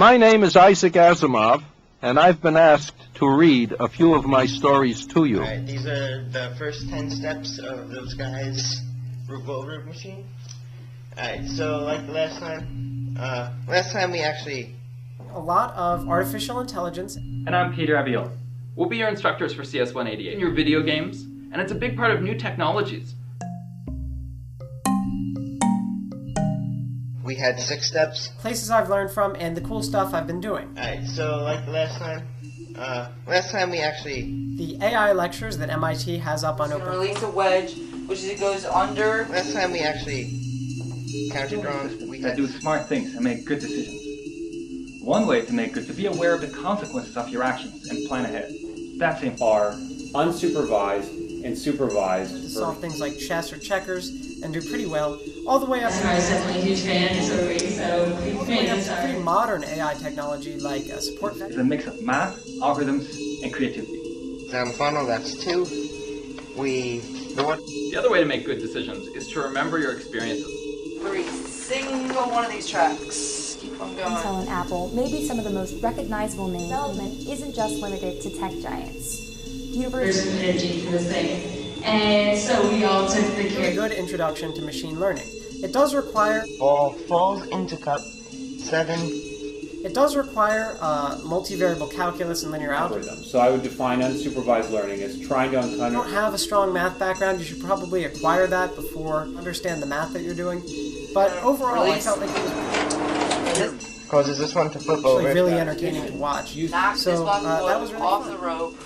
My name is Isaac Asimov, and I've been asked to read a few of my stories to you. Alright, these are the first 10 steps of those guys' revolver machine. Alright, so like last time, uh, last time we actually, A lot of artificial intelligence. And I'm Pieter Abbeel. We'll be your instructors for CS188 in your video games, and it's a big part of new technologies. We had six steps. places I've learned from, and the cool stuff I've been doing. Alright, so like last time, uh, last time we actually, The AI lectures that MIT has up on Open. release a wedge, which is it goes under. last time we actually counted wrong. We that had do smart things and make good decisions. One way to make good to be aware of the consequences of your actions and plan ahead. That's important. are unsupervised and supervised. to solve things like chess or checkers and do pretty well, all the way up I was definitely a huge fan, so we so big all the way up fan. to pretty modern AI technology like uh, support It's a mix of math, algorithms, and creativity. down funnel, that's two. We, the The other way to make good decisions is to remember your experiences. Every single one of these tracks. Keep on Intel going. and Apple may be some of the most recognizable names. Development isn't just limited to tech giants. There's Universities some energy for this thing. And so we all took the Really care. good introduction to machine learning. It does require ball falls into cup. Seven, it does require uh, multivariable calculus and linear algebra. So I would define unsupervised learning as trying to If you don't have a strong math background, you should probably acquire that before understand the math that you're doing. But overall, I felt like it was causes this one to flip over. really entertaining to watch. Knock this So uh, that was really off fun. the rope.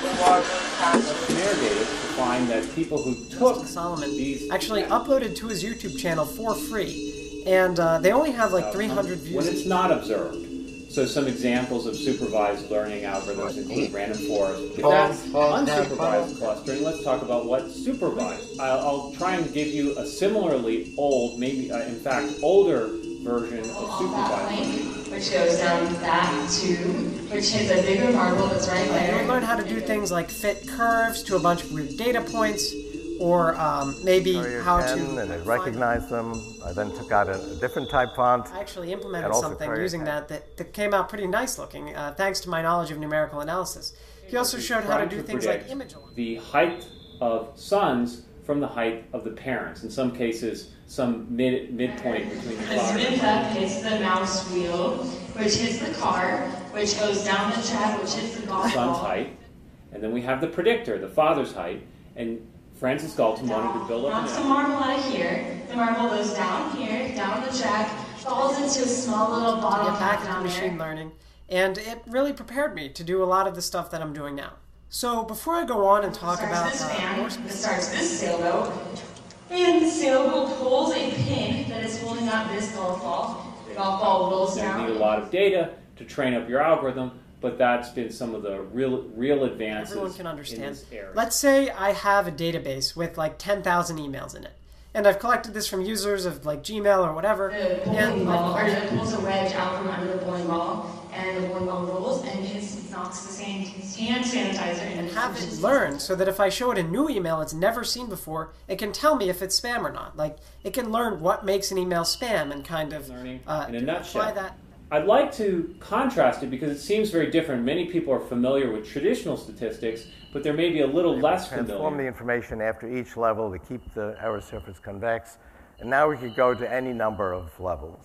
The water goes past him. Snare data to find that people who took Justin Solomon these actually uploaded to his YouTube channel for free, and uh, they only have like 300 views. when it's not observed. So some examples of supervised learning algorithms include random forest. If that's unsupervised clustering, let's talk about what's supervised. I'll, I'll try and give you a similarly old, maybe uh, in fact older version of supervised learning. Link, which goes down that tube, which hits a bigger marble that's right there. You there. learn how to do things like fit curves to a bunch of weird data points, or um, maybe Courier how 10, to. and it recognized them. I then took out a, a different type font. I actually implemented something using that, that that came out pretty nice looking, uh, thanks to my knowledge of numerical analysis. He also showed how to do to things like image alignment. the height of sons from the height of the parents. In some cases, some mid midpoint between the The father and up hits the mouse wheel, which hits the car, which goes down the track, which hits the golf son's ball. height, and then we have the predictor, the father's height, and Francis Galton wanted to build up Knocks the an marble out of here. The marble goes down here, down the track, falls into a small little bottle get back cap into down machine there. learning, and it really prepared me to do a lot of the stuff that I'm doing now. So before I go on and talk starts about this uh, fan, more it starts this sailboat, and the sailboat pulls a pin that is holding up this golf ball. The golf ball rolls down. You need a lot of data to train up your algorithm, but that's been some of the real real advances everyone can in understand. this area. Let's say I have a database with like 10,000 emails in it, and I've collected this from users of like Gmail or whatever, The bowling and ball, or I've it pulls a wedge out from under the bowling ball, and the bowling ball rolls, and hits, the sand, hand sanitizer and have it learn so that if I show it a new email it's never seen before, it can tell me if it's spam or not. Like it can learn what makes an email spam and kind of Learning uh, in a apply nutshell. that. I'd like to contrast it because it seems very different. Many people are familiar with traditional statistics, but there may be a little less Transform the information after each level to keep the error surface convex. And now we could go to any number of levels.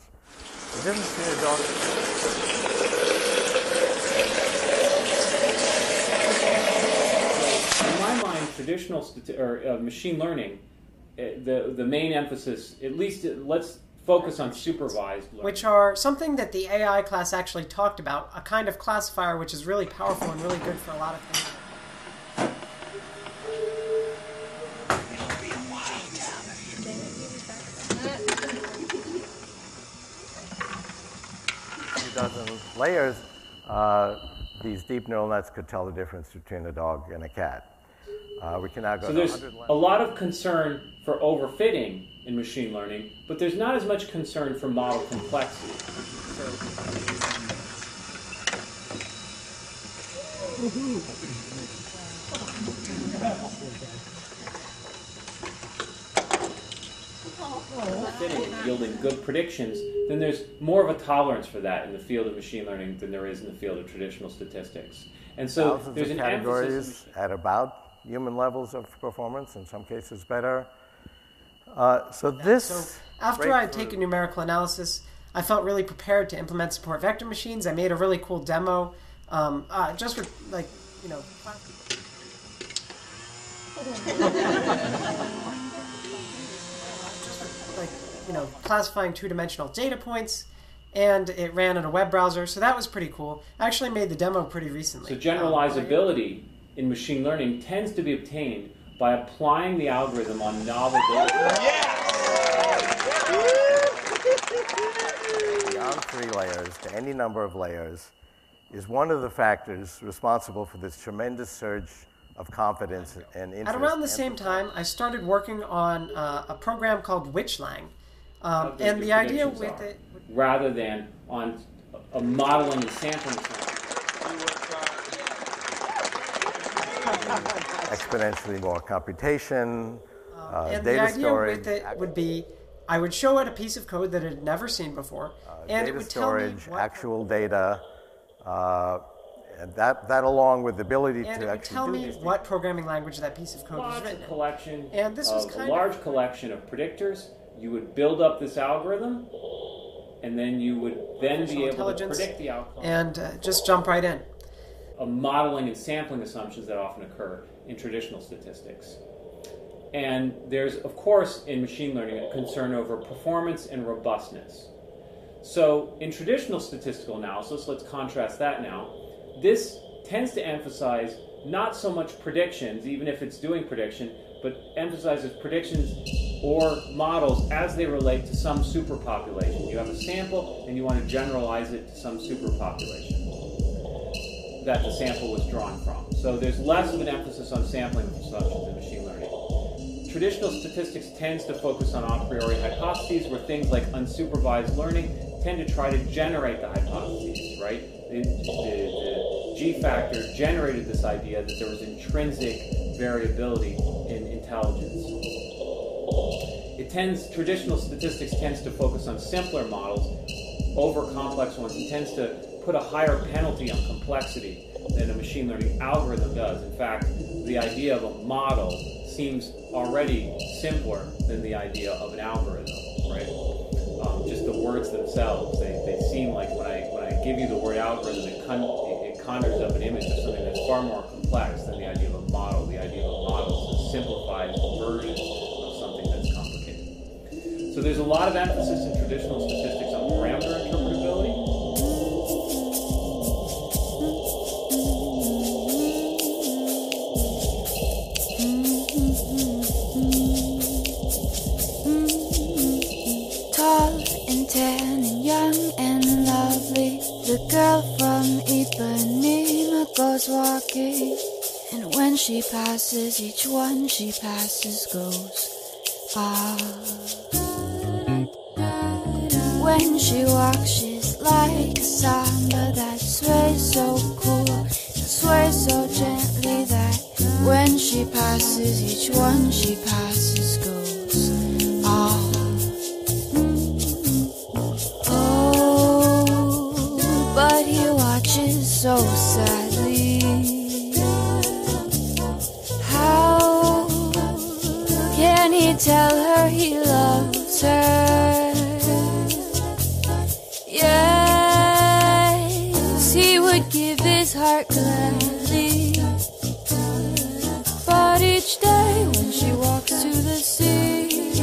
The difference between a dog In my mind, traditional stati- or uh, machine learning, uh, the the main emphasis, at least, uh, let's focus on supervised learning. which are something that the AI class actually talked about, a kind of classifier which is really powerful and really good for a lot of things. few dozen layers, uh, these deep neural nets could tell the difference between a dog and a cat. Uh, we can now go So there's a lot of concern for overfitting in machine learning, but there's not as much concern for model complexity. Fitting yielding good predictions, then there's more of a tolerance for that in the field of machine learning than there is in the field of traditional statistics. And so Thousands there's an categories emphasis. at about human levels of performance, in some cases better. Uh, so this. So after I had taken numerical analysis, I felt really prepared to implement support vector machines. I made a really cool demo, um, uh, just for like you know. just for, like you know, classifying two-dimensional data points, and it ran in a web browser, so that was pretty cool. I actually made the demo pretty recently. So generalizability in machine learning tends to be obtained by applying the algorithm on novel data. Yes! beyond three layers to any number of layers is one of the factors responsible for this tremendous surge of confidence and interest. At around the same time, I started working on uh, a program called Witchlang. Um, and the idea with are, it, rather than on a modeling and sampling. Exponentially more computation, uh, and data the idea storage, with it would be, I would show it a piece of code that it had never seen before, and it data would tell me storage, what, actual data, uh, and that, that along with the ability and to it would actually tell do me these what programming language that piece of code was written of in. collection And this was kind a of- large collection of predictors. You would build up this algorithm, and then you would then Artificial be able to intelligence, predict the outcome. and uh, just jump right in. Modeling and sampling assumptions that often occur in traditional statistics. And there's, of course, in machine learning, a concern over performance and robustness. So, in traditional statistical analysis, let's contrast that now, this tends to emphasize not so much predictions, even if it's doing prediction, but emphasizes predictions or models as they relate to some superpopulation. You have a sample and you want to generalize it to some superpopulation that the sample was drawn from. So there's less of an emphasis on sampling assumptions in machine learning. Traditional statistics tends to focus on a priori hypotheses, where things like unsupervised learning tend to try to generate the hypotheses, right? The, the, the G factor generated this idea that there was intrinsic variability in intelligence. It tends, traditional statistics tends to focus on simpler models over complex ones. It tends to put a higher penalty on complexity than a machine learning algorithm does. In fact, the idea of a model seems already simpler than the idea of an algorithm, right? Um, just the words themselves, they, they seem like when I when I give you the word algorithm, it, con- it, it conjures up an image of something that's far more complex than the idea of a model. The idea of a model is a simplified version of something that's complicated. So there's a lot of emphasis in traditional statistics on parameter interpretability. She passes, each one she passes goes. Ah. When she walks, she's like a samba that sways so cool. Sways so gently that when she passes, each one she passes goes. Ah. Oh, but he watches so sadly. Tell her he loves her? Yes, he would give his heart gladly. But each day when she walks to the sea,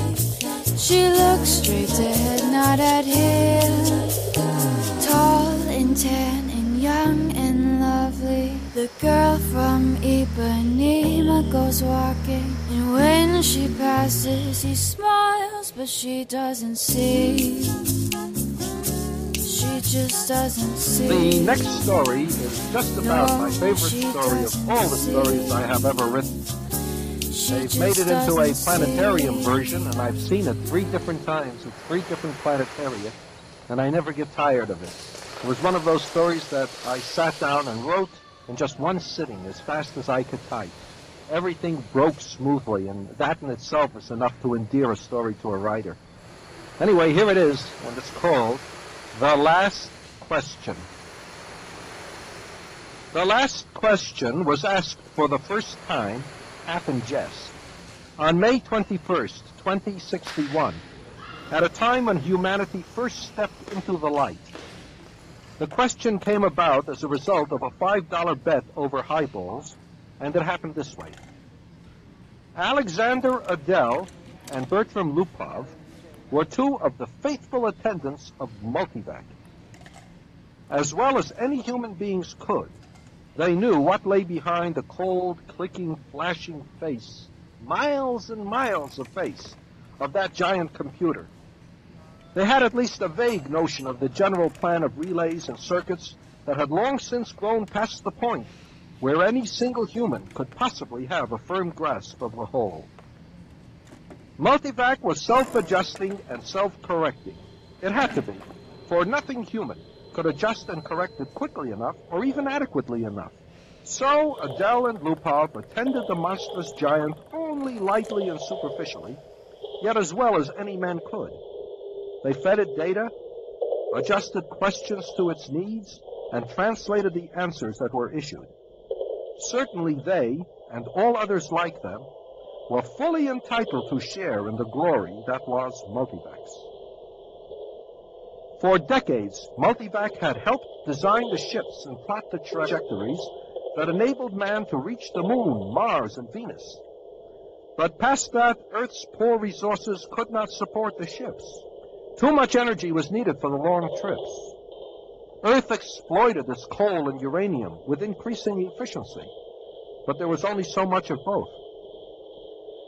she looks straight ahead, not at him. Tall and tan and young and lovely. The girl from Ipanema goes walking. And when she passes, he smiles, but she doesn't see. She just doesn't see. The next story is just about my favorite story of all the stories see. I have ever written. She They've made it into a planetarium see. version, and I've seen it three different times at three different planetaria, and I never get tired of it. It was one of those stories that I sat down and wrote in just one sitting as fast as I could type. Everything broke smoothly, and that in itself is enough to endear a story to a writer. Anyway, here it is, and it's called The Last Question. The last question was asked for the first time, half in jest, on May 21st, 2061, at a time when humanity first stepped into the light. The question came about as a result of a $5 bet over highballs, and it happened this way. Alexander Adell and Bertram Lupov were two of the faithful attendants of Multivac. As well as any human beings could, they knew what lay behind the cold, clicking, flashing face, miles and miles of face, of that giant computer. They had at least a vague notion of the general plan of relays and circuits that had long since grown past the point where any single human could possibly have a firm grasp of the whole. Multivac was self-adjusting and self-correcting. It had to be, for nothing human could adjust and correct it quickly enough or even adequately enough. So Adell and Lupov attended the monstrous giant only lightly and superficially, yet as well as any man could. They fed it data, adjusted questions to its needs, and translated the answers that were issued. Certainly they, and all others like them, were fully entitled to share in the glory that was Multivac's. For decades, Multivac had helped design the ships and plot the trajectories that enabled man to reach the moon, Mars, and Venus. But past that, Earth's poor resources could not support the ships. Too much energy was needed for the long trips. Earth exploited its coal and uranium with increasing efficiency, but there was only so much of both.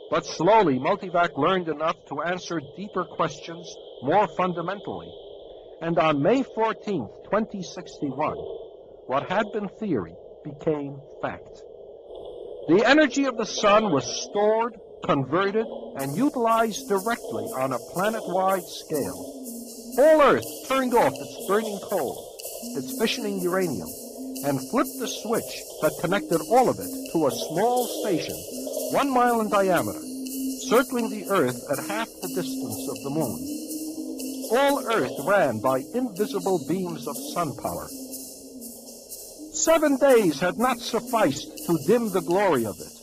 But slowly, Multivac learned enough to answer deeper questions more fundamentally. And on May 14, 2061, what had been theory became fact. The energy of the sun was stored, converted, and utilized directly on a planet-wide scale. All Earth turned off its burning coal, fissioning uranium, and flipped the switch that connected all of it to a small station, one mile in diameter, circling the Earth at half the distance of the moon. All Earth ran by invisible beams of sun power. Seven days had not sufficed to dim the glory of it,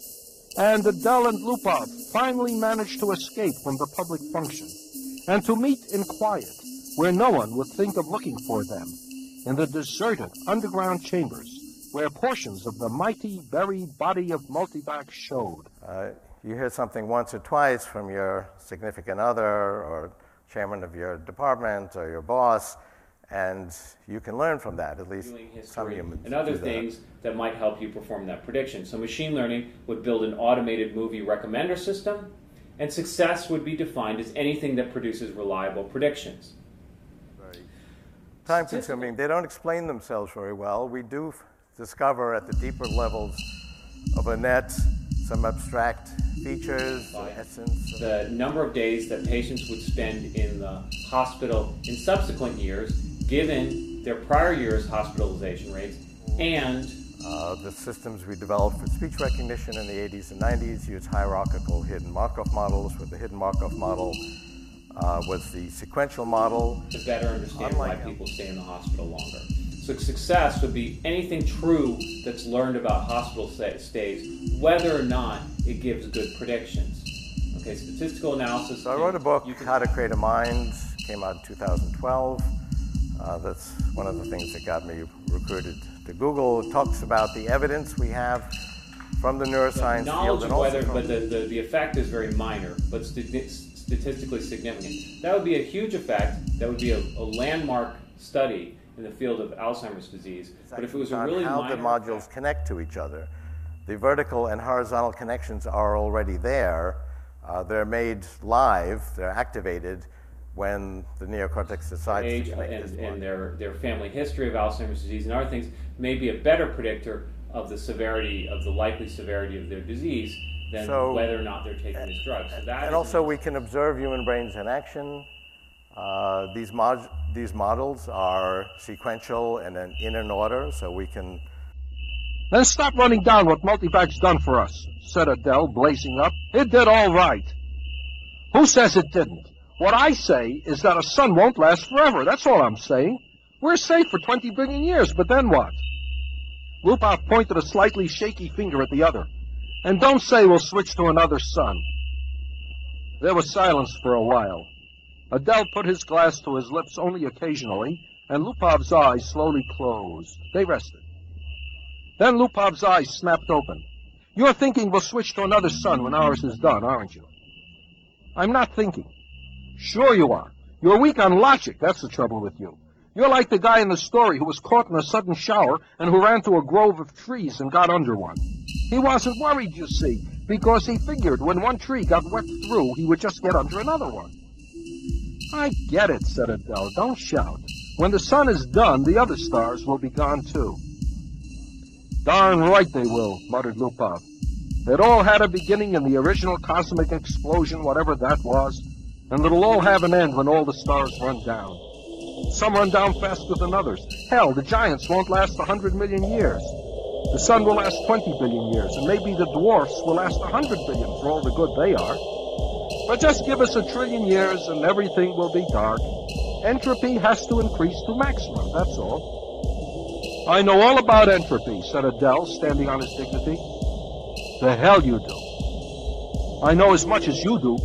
and Adell and Lupov finally managed to escape from the public function and to meet in quiet, where no one would think of looking for them, in the deserted underground chambers where portions of the mighty buried body of Multivac showed. Uh, you hear something once or twice from your significant other or chairman of your department or your boss, and you can learn from that. At least some humans and other do that. things that might help you perform that prediction. So machine learning would build an automated movie recommender system, and success would be defined as anything that produces reliable predictions. Time consuming. They don't explain themselves very well. We do discover at the deeper levels of a net some abstract features, the essence. The number of days that patients would spend in the hospital in subsequent years, given their prior year's hospitalization rates, and Uh, the systems we developed for speech recognition in the 80s and 90s used hierarchical hidden Markov models, with the hidden Markov model uh, was the sequential model. to better understand Unlike why people stay in the hospital longer. So success would be anything true that's learned about hospital stays, whether or not it gives good predictions. Okay, statistical analysis. So I wrote a book, How to Create a Mind, came out in 2012. Uh, that's one of the things that got me recruited to Google. It talks about the evidence we have from the neuroscience knowledge field of and also whether, but the, the, the effect is very minor, but stati- statistically significant. That would be a huge effect. That would be a, a landmark study in the field of Alzheimer's disease. But if it was a really how the modules connect to each other. The vertical and horizontal connections are already there. Uh, they're made live, they're activated when the neocortex decides age to connect and, this and their, their family history of Alzheimer's disease and other things may be a better predictor of the severity, of the likely severity of their disease than So- whether or not they're taking this drug. So that And also, we can observe human brains in action. Uh, these, mod- these models are sequential and in, in an order, so we can. Then stop running down what Multivac's done for us, said Adell, blazing up. It did all right. Who says it didn't? What I say is that a sun won't last forever. That's all I'm saying. We're safe for 20 billion years, but then what? Lupov pointed a slightly shaky finger at the other. And don't say we'll switch to another sun. There was silence for a while. Adell put his glass to his lips only occasionally, and Lupov's eyes slowly closed. They rested. Then Lupov's eyes snapped open. You're thinking we'll switch to another sun when ours is done, aren't you? I'm not thinking. Sure you are. You're weak on logic. That's the trouble with you. You're like the guy in the story who was caught in a sudden shower and who ran to a grove of trees and got under one. He wasn't worried, you see, because he figured when one tree got wet through, he would just get under another one. I get it, said Adell. Don't shout. When the sun is done, the other stars will be gone too. Darn right they will, muttered Lupov. It all had a beginning in the original cosmic explosion, whatever that was, and it'll all have an end when all the stars run down. Some run down faster than others. Hell, the giants won't last a hundred million years. The sun will last 20 billion years, and maybe the dwarfs will last a hundred billion for all the good they are. But just give us a trillion years and everything will be dark. Entropy has to increase to maximum, that's all. I know all about entropy, said Adell, standing on his dignity. The hell you do. I know as much as you do.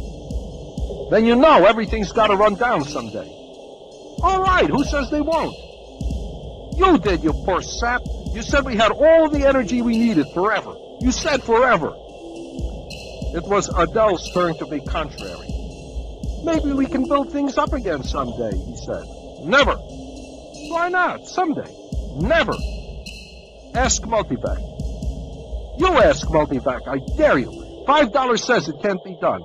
Then you know everything's got to run down someday. All right, who says they won't? You did, you poor sap. You said we had all the energy we needed forever. You said forever. It was Adell's turn to be contrary. Maybe we can build things up again someday, he said. Never. Why not? Someday. Never. Ask Multivac. You ask Multivac, I dare you. Five dollars says it can't be done.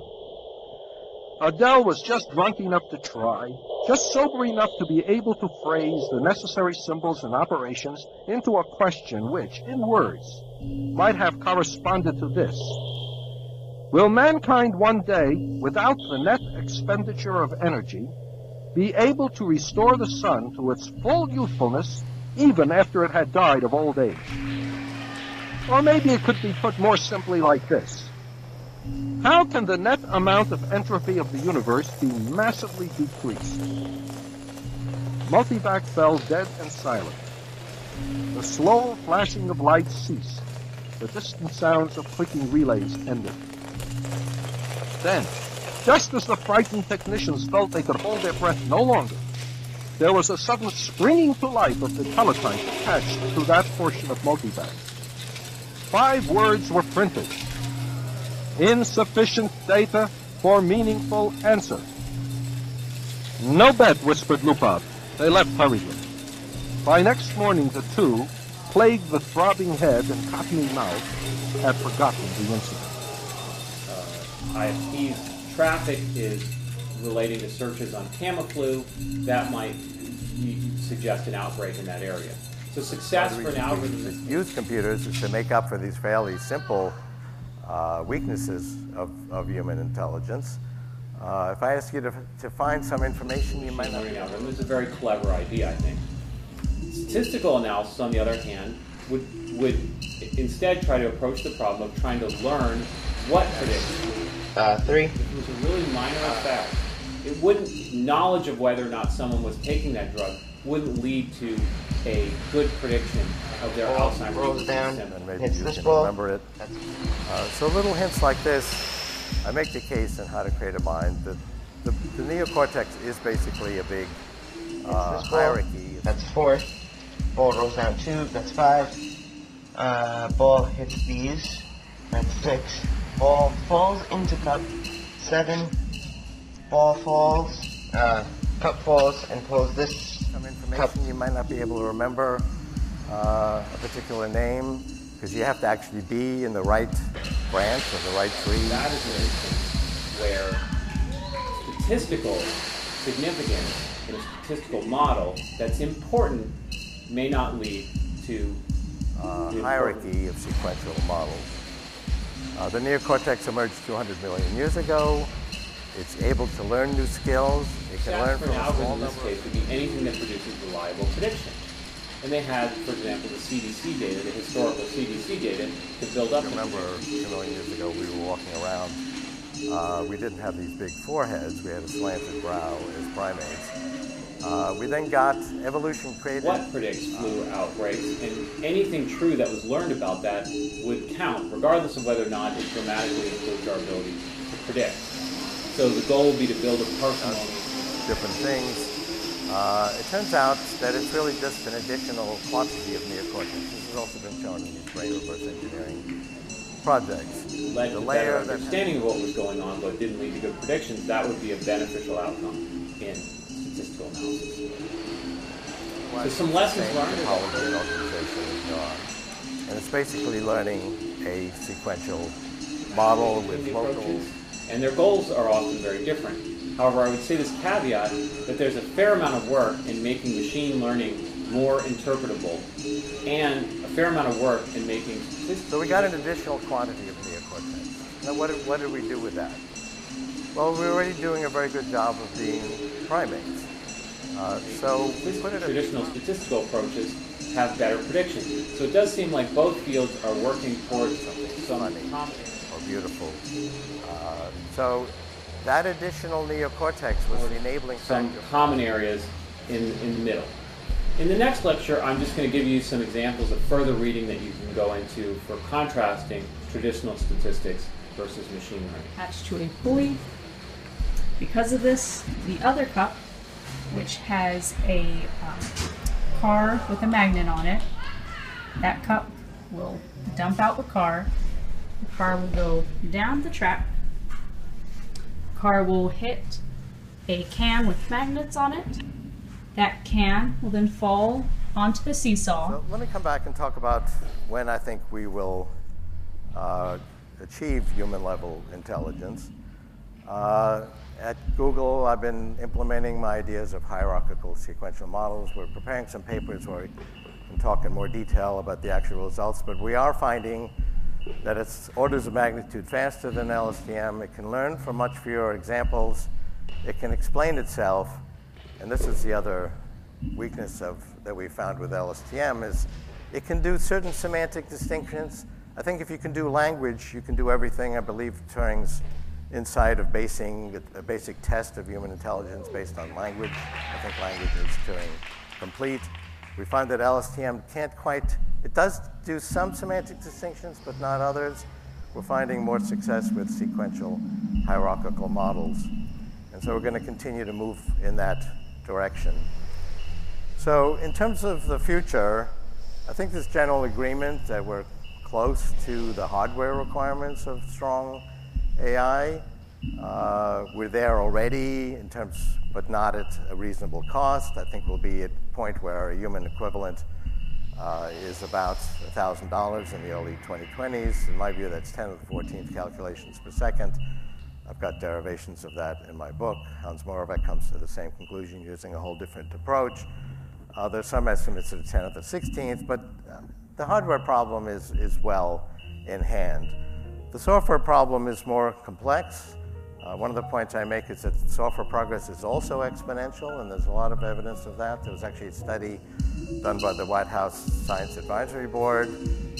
Adell was just drunk enough to try, just sober enough to be able to phrase the necessary symbols and operations into a question which, in words, might have corresponded to this. Will mankind one day, without the net expenditure of energy, be able to restore the sun to its full youthfulness even after it had died of old age? Or maybe it could be put more simply like this. How can the net amount of entropy of the universe be massively decreased? Multivac fell dead and silent. The slow flashing of lights ceased. The distant sounds of clicking relays ended. Then, just as the frightened technicians felt they could hold their breath no longer, there was a sudden springing to life of the teletype attached to that portion of Multivac. Five words were printed. Insufficient data for meaningful answer. No bet, whispered Lupov. They left hurriedly. By next morning, the two, plagued with throbbing head and cottony mouth, had forgotten the incident. Uh, IFP's traffic is relating to searches on Tamiflu, that might suggest an outbreak in that area. So success for an algorithm use computers is to make up for these fairly simple uh, weaknesses of, of human intelligence. Uh, if I ask you to, to find some information, you might not. Learning algorithm is a very clever idea, I think. Statistical analysis, on the other hand, would would instead try to approach the problem of trying to learn what predicts. Uh, three. It was a really minor effect. It wouldn't knowledge of whether or not someone was taking that drug wouldn't lead to a good prediction of their Ball Alzheimer's rolls disease down. symptoms. And maybe Hits you this can ball. remember it. Uh, so little hints like this, I make the case in How to Create a Mind that the, the neocortex is basically a big uh, this ball. hierarchy. That's four. Ball rolls down two. That's five. Uh, ball hits these. That's six. Ball falls into cup. Seven. Ball falls. Uh, cup falls and pulls this Some information cup. you might not be able to remember uh, a particular name because you have to actually be in the right branch or the right tree. That is an instance where statistical significance in a statistical model that's important may not lead to uh, hierarchy of sequential models. Uh, the neocortex emerged 200 million years ago. It's able to learn new skills. It can learn from a small in this number. case would be anything that produces reliable prediction. And they had, for example, the CDC data, the historical CDC data, to build up. I remember a million years ago we were walking around Uh, we didn't have these big foreheads. We had a slanted brow as primates. Uh, we then got evolution created. What predicts flu outbreaks? And anything true that was learned about that would count, regardless of whether or not it dramatically improved our ability to predict. So the goal would be to build a parsimony. different things. Uh, it turns out that it's really just an additional quantity of neocortex. This has also been shown in these brain reverse engineering projects. led the to better layer that understanding of what was going on, but didn't lead to good predictions, that would be a beneficial outcome in statistical analysis. So some lessons learned. and organization is gone. And it's basically learning a sequential model with local. and their goals are often very different. However, I would say this caveat that there's a fair amount of work in making machine learning more interpretable, and a fair amount of work in making. So we got an additional quantity of neocortex. Now, what did, what did we do with that? Well, we're already doing a very good job of being primates. Uh, so we put it in traditional statistical approaches have better predictions. So it does seem like both fields are working towards some common. or beautiful. Uh, so that additional neocortex was the enabling some factor. common areas in, in the middle. In the next lecture, I'm just going to give you some examples of further reading that you can go into for contrasting traditional statistics versus machine learning. attached to a pulley. Because of this, the other cup, which has a um, car with a magnet on it, that cup will dump out the car. The car will go down the track. Car will hit a can with magnets on it. That can will then fall onto the seesaw. So let me come back and talk about when I think we will uh, achieve human level intelligence. Uh, at Google, I've been implementing my ideas of hierarchical sequential models. We're preparing some papers where we can talk in more detail about the actual results, but we are finding that it's orders of magnitude faster than LSTM. It can learn from much fewer examples. It can explain itself. And this is the other weakness of, that we found with LSTM is it can do certain semantic distinctions. I think if you can do language, you can do everything. I believe Turing's insight of basing a basic test of human intelligence based on language. I think language is Turing complete. We find that LSTM can't quite, it does do some semantic distinctions, but not others. We're finding more success with sequential hierarchical models. And so we're going to continue to move in that direction. So, in terms of the future, I think there's general agreement that we're close to the hardware requirements of strong AI. Uh, we're there already in terms, but not at a reasonable cost. I think we'll be at a point where a human equivalent uh, is about $1,000 in the early 2020s. In my view, that's 10 to the 14th calculations per second. I've got derivations of that in my book. Hans Moravec comes to the same conclusion using a whole different approach. Uh, there's some estimates of 10 to the 16th, but uh, the hardware problem is, is well in hand. The software problem is more complex. Uh, one of the points I make is that software progress is also exponential, and there's a lot of evidence of that. There was actually a study done by the White House Science Advisory Board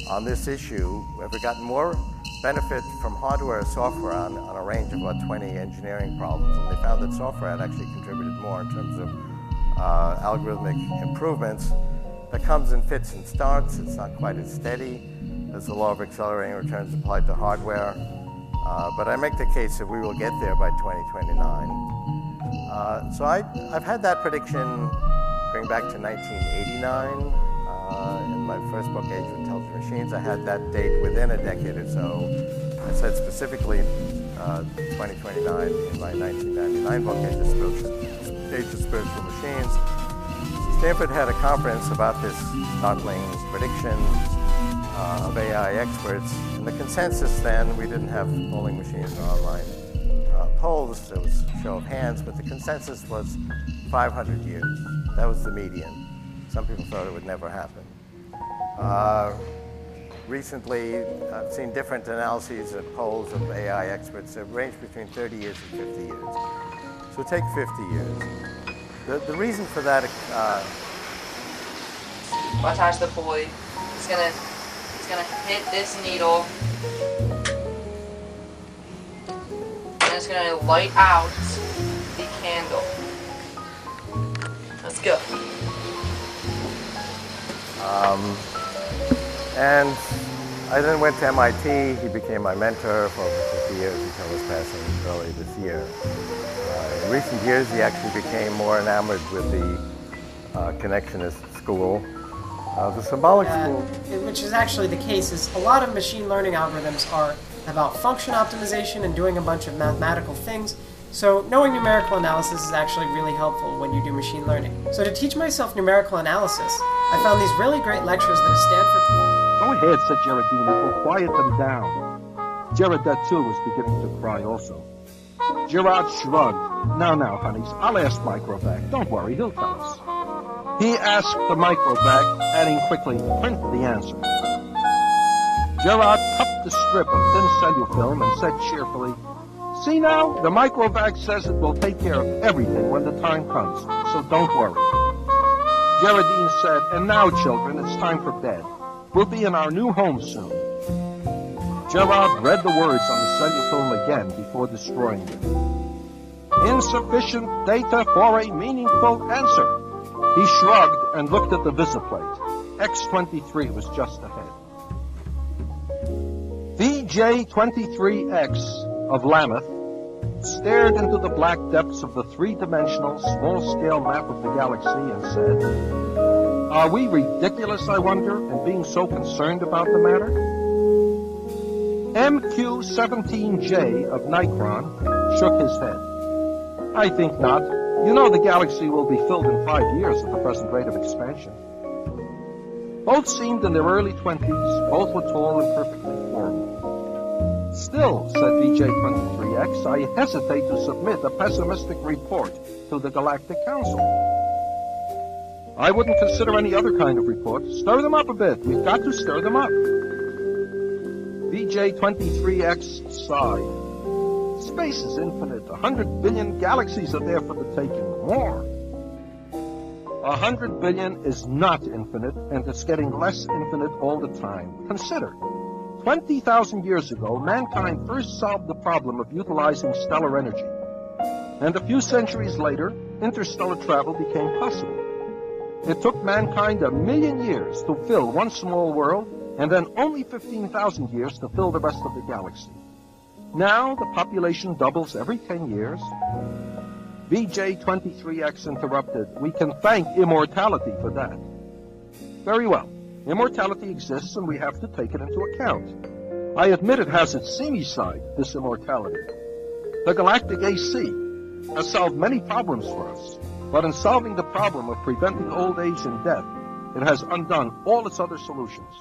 on this issue. Have We've gotten more benefit from hardware or software on, on a range of about 20 engineering problems, and they found that software had actually contributed more in terms of uh, algorithmic improvements. That comes in fits and starts. It's not quite as steady as the law of accelerating returns applied to hardware. Uh, but I make the case that we will get there by 2029. Uh, so I, have had that prediction going back to 1989. Uh, in my first book, Age of Intelligent Machines, I had that date within a decade or so. I said specifically uh, 2029 in my 1999 book, Age of, Spiritual, Age of Spiritual Machines. Stanford had a conference about this startling prediction uh, of AI experts. And the consensus then, we didn't have polling machines or online uh, polls, it was show of hands, but the consensus was 500 years. That was the median. Some people thought it would never happen. Uh, recently, I've seen different analyses of polls of AI experts that range between 30 years and 50 years. So take 50 years. The, the reason for that. Uh, Attach the pulley. It's gonna, it's gonna hit this needle. And it's going to light out the candle. Let's go. Um, and I then went to MIT. He became my mentor for over 50 years until his passing early this year. Uh, in recent years, he actually became more enamored with the uh, connectionist school. Uh, the symbolic Uh, school which is actually the case, is a lot of machine learning algorithms are about function optimization and doing a bunch of mathematical things. So knowing numerical analysis is actually really helpful when you do machine learning. So to teach myself numerical analysis, I found these really great lectures that a Stanford Go ahead, said Jerrodine. It will quiet them down. Jerrodette, too, was beginning to cry also. Jerrodd shrugged. Now, now, honeys, I'll ask Microvac. Don't worry, he'll tell us. He asked the Microvac, adding quickly, print the answer. Jerrodd cupped the strip of thin cellufilm and said cheerfully, See now, the Microvac says it will take care of everything when the time comes, so don't worry. Jerrodine said, And now, children, it's time for bed. We'll be in our new home soon. Jerrodd read the words on the cellufilm again before destroying them. Insufficient data for a meaningful answer. He shrugged and looked at the visiplate. X23 was just ahead. VJ23X of Lameth stared into the black depths of the three-dimensional, small-scale map of the galaxy and said, Are we ridiculous, I wonder, in being so concerned about the matter? MQ-17J of Nicron shook his head. I think not. You know the galaxy will be filled in five years at the present rate of expansion. Both seemed in their early twenties. Both were tall and perfectly formed. Still, said VJ23X, I hesitate to submit a pessimistic report to the Galactic Council. I wouldn't consider any other kind of report. Stir them up a bit. We've got to stir them up. VJ23X sighed. Space is infinite. A hundred billion galaxies are there for the taking. More. A hundred billion is not infinite, and it's getting less infinite all the time. Consider. 20,000 years ago, mankind first solved the problem of utilizing stellar energy. And a few centuries later, interstellar travel became possible. It took mankind a million years to fill one small world, and then only 15,000 years to fill the rest of the galaxy. Now the population doubles every 10 years. VJ23X interrupted. We can thank immortality for that. Very well. Immortality exists and we have to take it into account. I admit it has its seamy side, this immortality. The galactic AC has solved many problems for us, but in solving the problem of preventing old age and death, it has undone all its other solutions.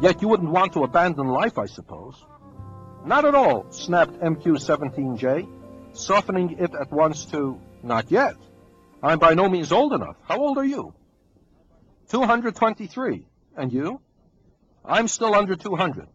Yet you wouldn't want to abandon life, I suppose. Not at all, snapped MQ-17J, softening it at once to, not yet. I'm by no means old enough. How old are you? 223. And you? I'm still under 200.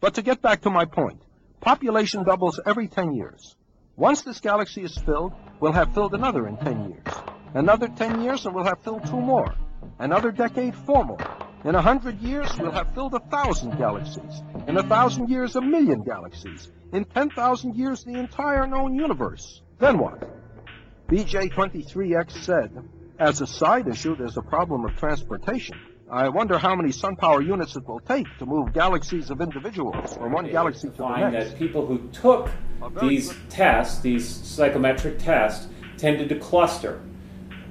But to get back to my point, population doubles every 10 years. Once this galaxy is filled, we'll have filled another in 10 years. Another 10 years and we'll have filled two more. Another decade, four more. In a hundred years, we'll have filled a thousand galaxies. In a thousand years, a million galaxies. In 10,000 years, the entire known universe. Then what? VJ23X said, as a side issue, there's a problem of transportation. I wonder how many sun power units it will take to move galaxies of individuals from one galaxy to the find next. that people who took these tests, these psychometric tests, tended to cluster.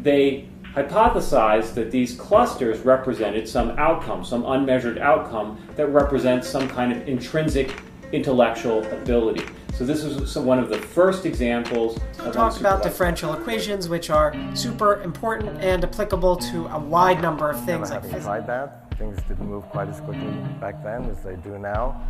They hypothesized that these clusters represented some outcome, some unmeasured outcome that represents some kind of intrinsic intellectual ability. So this is one of the first examples of talked about differential equations, which are super important and applicable to a wide number of things like Having physics. tried that, things didn't move quite as quickly back then as they do now.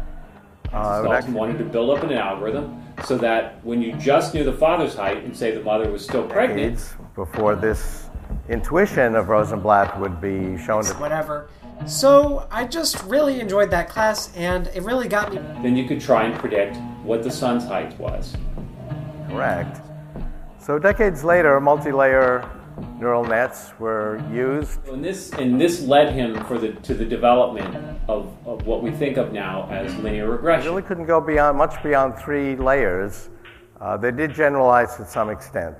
Uh, it would actually- wanted to build up an algorithm so that when you just knew the father's height and say the mother was still pregnant, before this intuition of Rosenblatt would be shown to whatever. So I just really enjoyed that class, and it really got me. then you could try and predict what the sun's height was. Correct. So decades later, multi-layer neural nets were used. And this and this led him for the to the development of, of what we think of now as linear regression. Really couldn't go beyond much beyond three layers. Uh, they did generalize to some extent.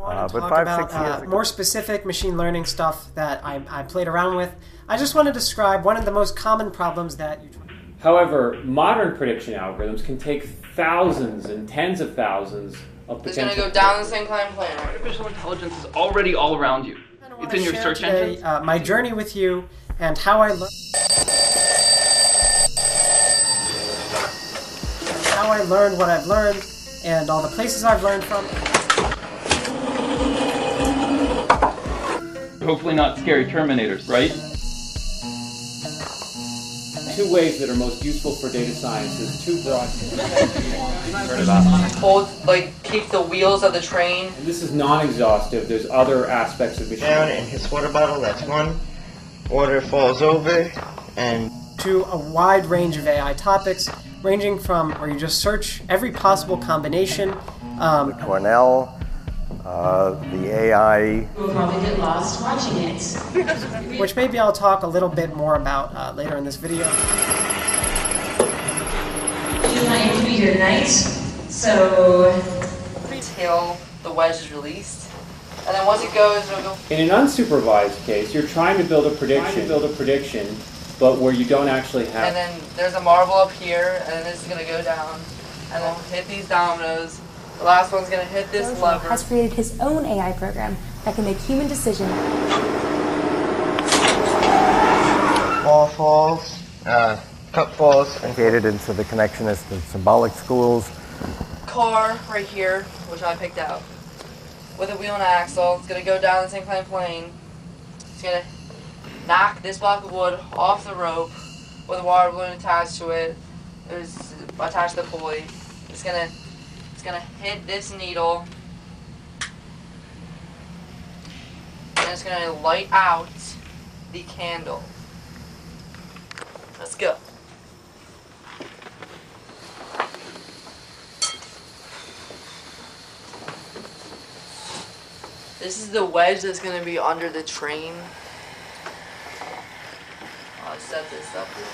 Uh, but talk five, about six years uh, ago, more specific machine learning stuff that I, I played around with. I just want to describe one of the most common problems that you. However, modern prediction algorithms can take thousands and tens of thousands of It's potential. gonna go down the same climb plane. Artificial intelligence is already all around you. It's in your share search today, engine. Uh, my journey with you and how I learned. How I learned what I've learned and all the places I've learned from. Hopefully not scary Terminators, right? Two ways that are most useful for data science is two broad. Hold, like, keep the wheels of the train. And this is non-exhaustive. There's other aspects of machine Down learning. in his water bottle, that's one. Water falls over, and to a wide range of AI topics, ranging from where you just search every possible combination. Um, Cornell, uh, the AI We'll probably get lost watching it. which maybe I'll talk a little bit more about uh, later in this video. She's not able to be here tonight, so Until the wedge is released. And then once it goes, it'll go. In an unsupervised case, you're trying to build a prediction, build a prediction, but where you don't actually have. And then there's a marble up here, and then this is gonna go down. And then hit these dominoes. The last one's gonna hit this Dojo lever. has created his own AI program that can make human decisions. ball falls, uh, cup falls, and educated into the connectionist and symbolic schools. car right here, which I picked out, with a wheel and axle. It's gonna go down this inclined plane. It's gonna knock this block of wood off the rope with a water balloon attached to it. There's attached to the pulley. It's gonna it's gonna hit this needle. And it's gonna light out the candle. Let's go. This is the wedge that's gonna be under the train. I'll set this up quick.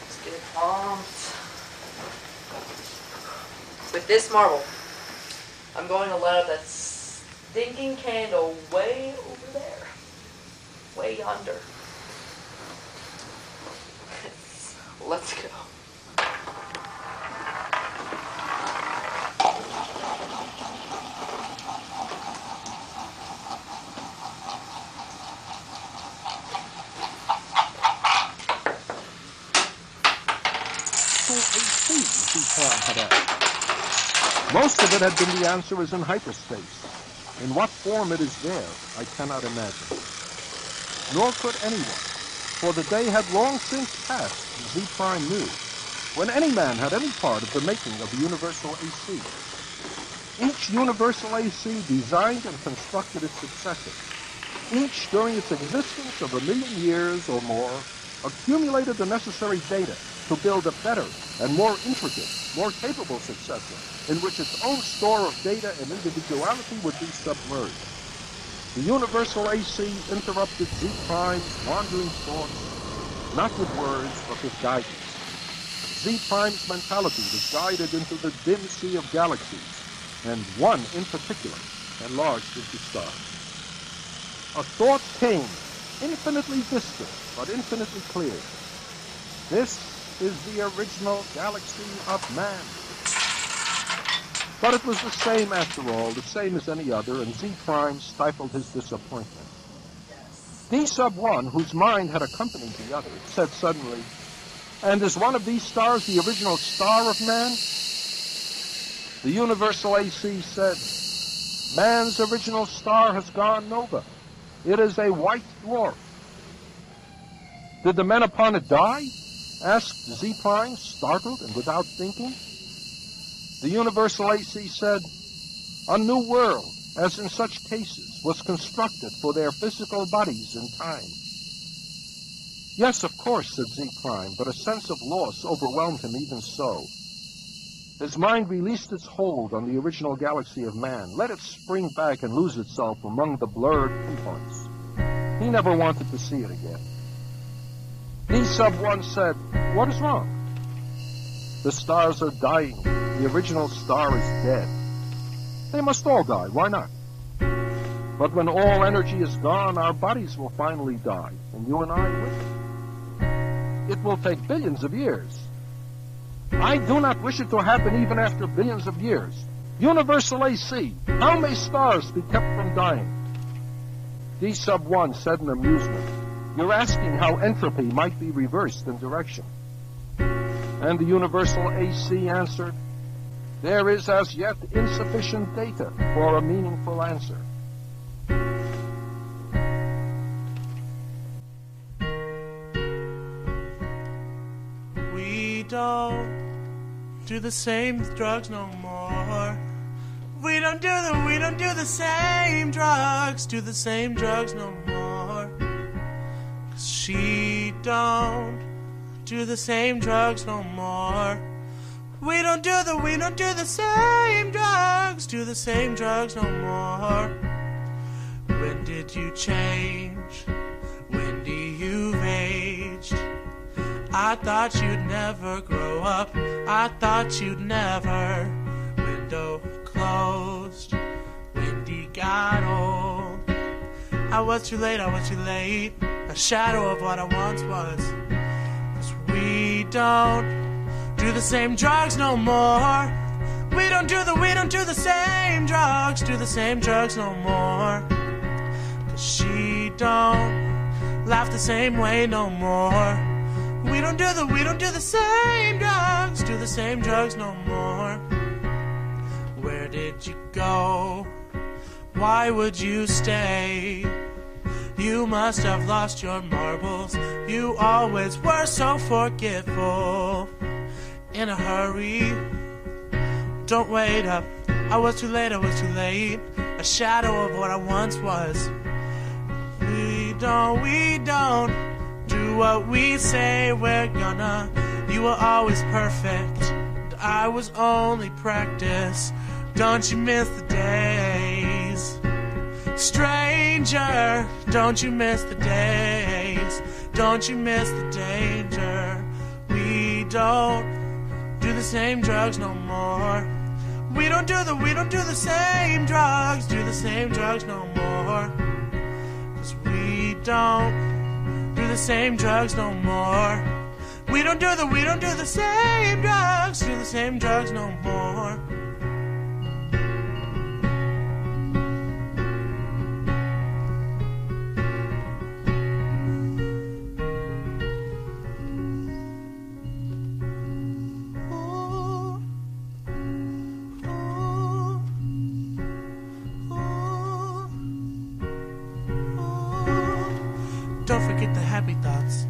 Let's get it pumped. With this marble, I'm going to let up that stinking candle way over there. Way yonder. Let's go. It had been the answer is in hyperspace. In what form it is there, I cannot imagine. Nor could anyone, for the day had long since passed, Zee Prime knew, when any man had any part of the making of the universal AC. Each universal AC designed and constructed its successor. Each, during its existence of a million years or more, accumulated the necessary data to build a better and more intricate, more capable successor in which its own store of data and individuality would be submerged. The universal AC interrupted Zee Prime's wandering thoughts, not with words, but with guidance. Zee Prime's mentality was guided into the dim sea of galaxies, and one in particular enlarged into stars. A thought came, infinitely distant, but infinitely clear. This is the original galaxy of man. But it was the same after all, the same as any other, and Zee Prime stifled his disappointment. Dee Sub Wun, whose mind had accompanied the other, said suddenly, And is one of these stars the original star of man? The universal AC said, Man's original star has gone nova. It is a white dwarf. Did the men upon it die? Asked Zee Prime, startled and without thinking. The universal AC said, A new world, as in such cases, was constructed for their physical bodies in time. Yes, of course, said Zee Prime, but a sense of loss overwhelmed him even so. His mind released its hold on the original galaxy of man, let it spring back and lose itself among the blurred pinpoints. He never wanted to see it again. Dee Sub Wun said, What is wrong? The stars are dying. The original star is dead. They must all die. Why not? But when all energy is gone, our bodies will finally die, and you and I will. it. It will take billions of years. I do not wish it to happen even after billions of years. Universal AC, how may stars be kept from dying? Dee Sub Wun said in amusement, You're asking how entropy might be reversed in direction. And the universal AC answered, There is as yet insufficient data for a meaningful answer. We don't do the same drugs no more. We don't do the we don't do the same drugs, do the same drugs no more. She don't do the same drugs no more. We don't do the we don't do the same drugs, do the same drugs no more. When did you change? When Wendy, you've aged. I thought you'd never grow up. I thought you'd never. Window closed. Wendy got old. I was too late, I was too late. A shadow of what I once was. Cause we don't do the same drugs no more. We don't do the, we don't do the same drugs, do the same drugs no more. Cause she don't laugh the same way no more. We don't do the, we don't do the same drugs, do the same drugs no more. Where did you go? Why would you stay? You must have lost your marbles. You always were so forgetful. In a hurry, don't wait up. I was too late, I was too late. A shadow of what I once was. We don't, we don't do what we say we're gonna. You were always perfect, I was only practice. Don't you miss the days? Stranger, don't you miss the days? Don't you miss the danger? We don't do the same drugs no more. We don't do the we don't do the same drugs, do the same drugs no more. Cause we don't do the same drugs no more. We don't do the we don't do the same drugs, do the same drugs no more. Don't the happy thoughts.